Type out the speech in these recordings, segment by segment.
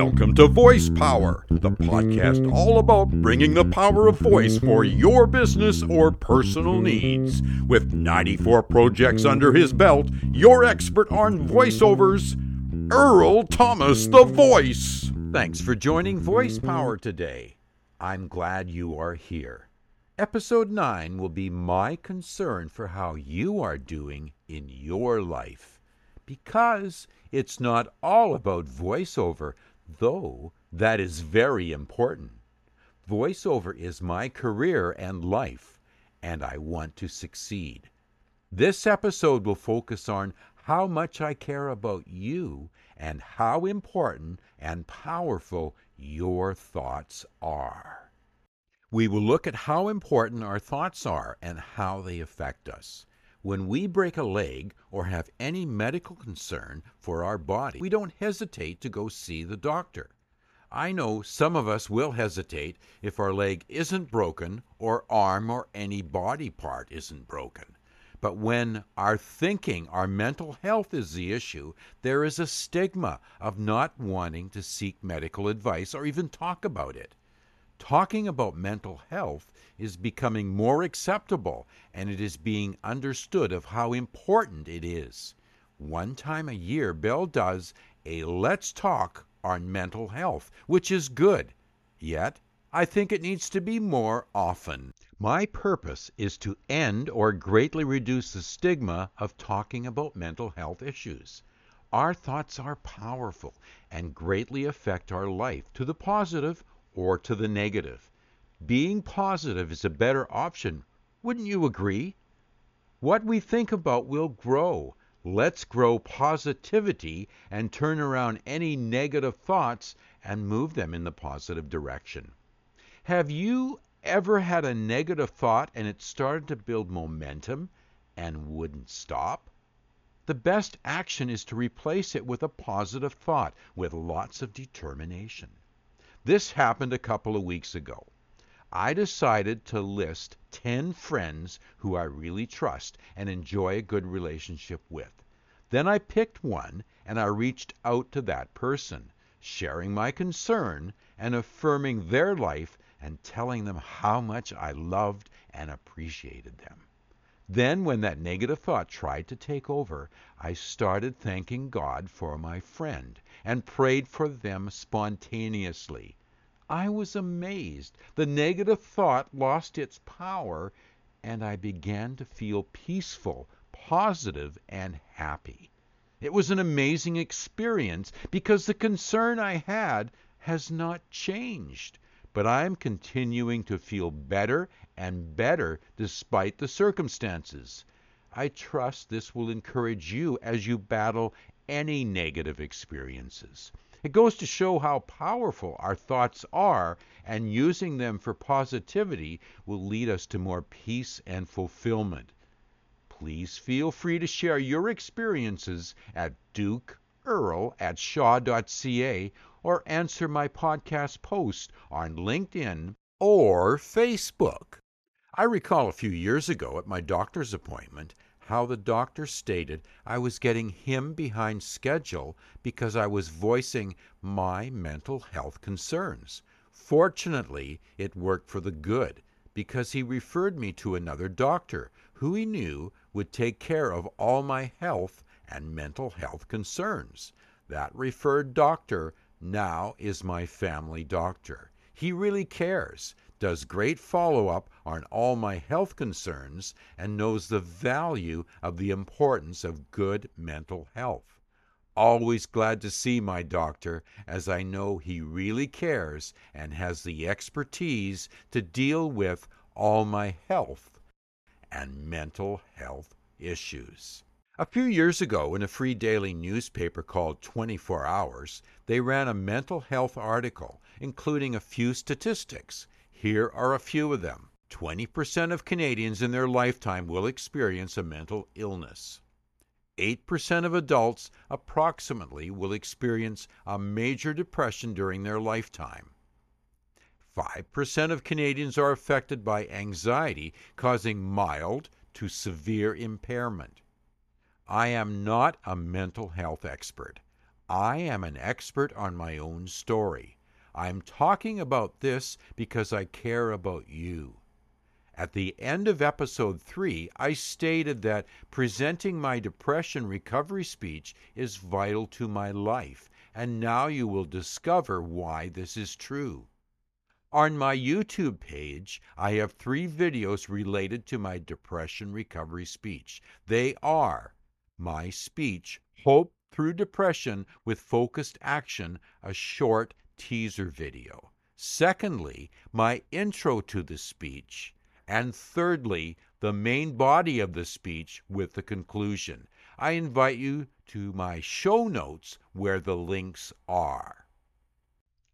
Welcome to Voice Power, the podcast all about bringing the power of voice for your business or personal needs. With 94 projects under his belt, your expert on voiceovers, Earl Thomas the Voice. Thanks for joining Voice Power today. I'm glad you are here. Episode 9 will be my concern for how you are doing in your life. Because it's not all about voiceover, though that is very important. Voiceover is my career and life, and I want to succeed. This episode will focus on how much I care about you and how important and powerful your thoughts are. We will look at how important our thoughts are and how they affect us. When we break a leg or have any medical concern for our body, we don't hesitate to go see the doctor. I know some of us will hesitate if our leg isn't broken or arm or any body part isn't broken. But when our thinking, our mental health is the issue, there is a stigma of not wanting to seek medical advice or even talk about it. Talking about mental health is becoming more acceptable and it is being understood of how important it is. One time a year, Bell does a Let's Talk on mental health, which is good. Yet, I think it needs to be more often. My purpose is to end or greatly reduce the stigma of talking about mental health issues. Our thoughts are powerful and greatly affect our life to the positive or to the negative. Being positive is a better option. Wouldn't you agree? What we think about will grow. Let's grow positivity and turn around any negative thoughts and move them in the positive direction. Have you ever had a negative thought and it started to build momentum and wouldn't stop? The best action is to replace it with a positive thought with lots of determination. This happened a couple of weeks ago. I decided to list 10 friends who I really trust and enjoy a good relationship with. Then I picked one and I reached out to that person, sharing my concern and affirming their life and telling them how much I loved and appreciated them. Then, when that negative thought tried to take over, I started thanking God for my friend and prayed for them spontaneously. I was amazed. The negative thought lost its power, and I began to feel peaceful, positive, and happy. It was an amazing experience because the concern I had has not changed, but I am continuing to feel better and better despite the circumstances. I trust this will encourage you as you battle any negative experiences. It goes to show how powerful our thoughts are, and using them for positivity will lead us to more peace and fulfillment. Please feel free to share your experiences at dukeearl at shaw.ca or answer my podcast post on LinkedIn or Facebook. I recall a few years ago at my doctor's appointment how the doctor stated I was getting him behind schedule because I was voicing my mental health concerns. Fortunately, it worked for the good because he referred me to another doctor who he knew would take care of all my health and mental health concerns. That referred doctor now is my family doctor. He really cares does great follow up on all my health concerns, and knows the value of the importance of good mental health. Always glad to see my doctor, as I know he really cares and has the expertise to deal with all my health and mental health issues. A few years ago, in a free daily newspaper called 24 Hours, they ran a mental health article, including a few statistics. Here are a few of them. 20% of Canadians in their lifetime will experience a mental illness. 8% of adults approximately will experience a major depression during their lifetime. 5% of Canadians are affected by anxiety, causing mild to severe impairment. I am not a mental health expert. I am an expert on my own story. I'm talking about this because I care about you. At the end of episode 3, I stated that presenting my depression recovery speech is vital to my life, and now you will discover why this is true. On my YouTube page, I have three videos related to my depression recovery speech. They are my speech, Hope Through Depression with Focused Action, a short teaser video. Secondly, my intro to the speech. And thirdly, the main body of the speech with the conclusion. I invite you to my show notes where the links are.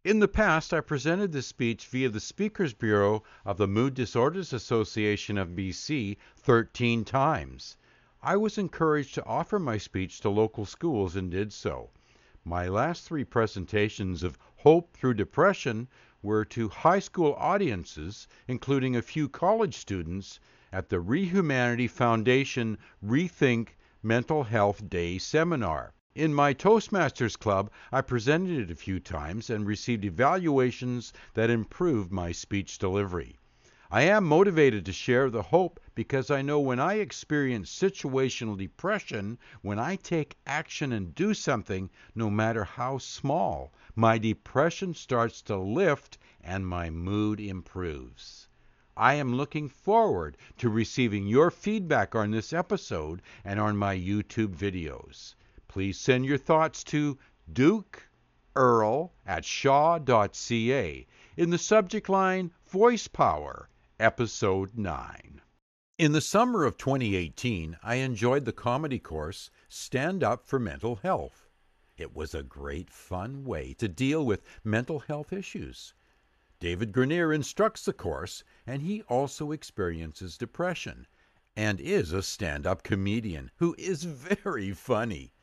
In the past, I presented this speech via the Speakers Bureau of the Mood Disorders Association of BC 13 times. I was encouraged to offer my speech to local schools and did so. My last three presentations of Hope Through Depression were to high school audiences, including a few college students, at the Rehumanity Foundation Rethink Mental Health Day seminar. In my Toastmasters Club, I presented it a few times and received evaluations that improved my speech delivery. I am motivated to share the hope because I know when I experience situational depression, when I take action and do something, no matter how small, my depression starts to lift and my mood improves. I am looking forward to receiving your feedback on this episode and on my YouTube videos. Please send your thoughts to Duke at shaw.ca in the subject line Voice Power, Episode 9. In the summer of 2018, I enjoyed the comedy course Stand Up for Mental Health. It was a great fun way to deal with mental health issues. David Granirer instructs the course, and he also experiences depression and is a stand up comedian who is very funny.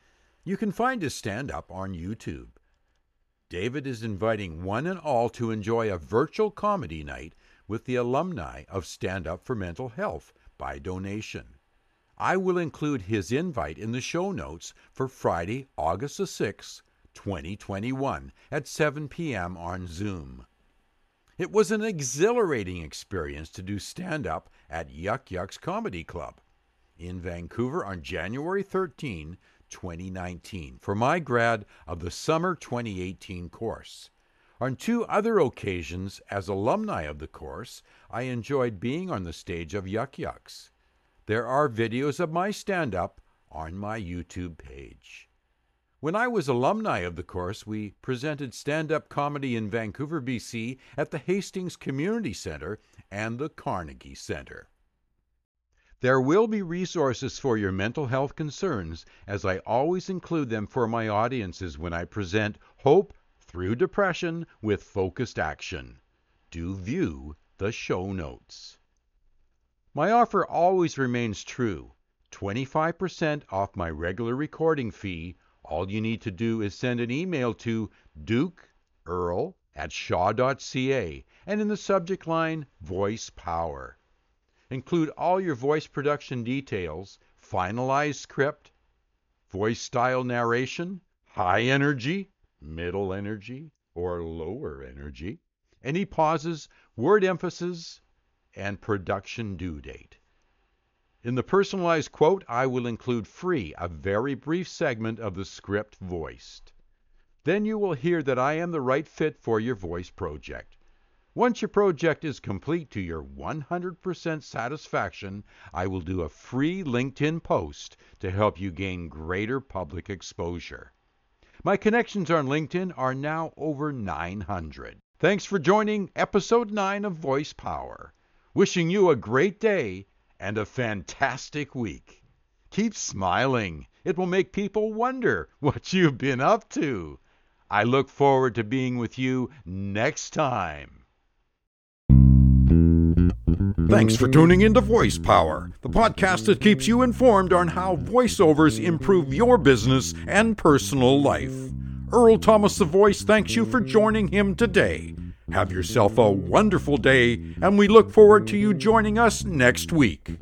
You can find his stand up on YouTube. David is inviting one and all to enjoy a virtual comedy night with the alumni of Stand Up for Mental Health by donation. I will include his invite in the show notes for Friday, August the 6th, 2021 at 7 p.m. on Zoom. It was an exhilarating experience to do stand up at Yuk Yuk's Comedy Club in Vancouver on January 13, 2019 for my grad of the summer 2018 course. On two other occasions, as alumni of the course, I enjoyed being on the stage of Yuk Yuk's. There are videos of my stand up on my YouTube page. When I was alumni of the course, we presented stand up comedy in Vancouver, BC at the Hastings Community Center and the Carnegie Center. There will be resources for your mental health concerns, as I always include them for my audiences when I present Hope Through Depression with Focused Action. Do view the show notes. My offer always remains true 25% off my regular recording fee. All you need to do is send an email to Duke Earl at shaw.ca and in the subject line, Voice Power. Include all your voice production details, finalized script, voice style narration, high energy, middle energy, or lower energy, any pauses, word emphasis, and production due date. In the personalized quote, I will include free a very brief segment of the script voiced. Then you will hear that I am the right fit for your voice project. Once your project is complete to your 100% satisfaction, I will do a free LinkedIn post to help you gain greater public exposure. My connections on LinkedIn are now over 900. Thanks for joining episode 9 of Voice Power. Wishing you a great day and a fantastic week. Keep smiling. It will make people wonder what you've been up to. I look forward to being with you next time. Thanks for tuning into Voice Power, the podcast that keeps you informed on how voiceovers improve your business and personal life. Earl Thomas the Voice thanks you for joining him today. Have yourself a wonderful day, and we look forward to you joining us next week.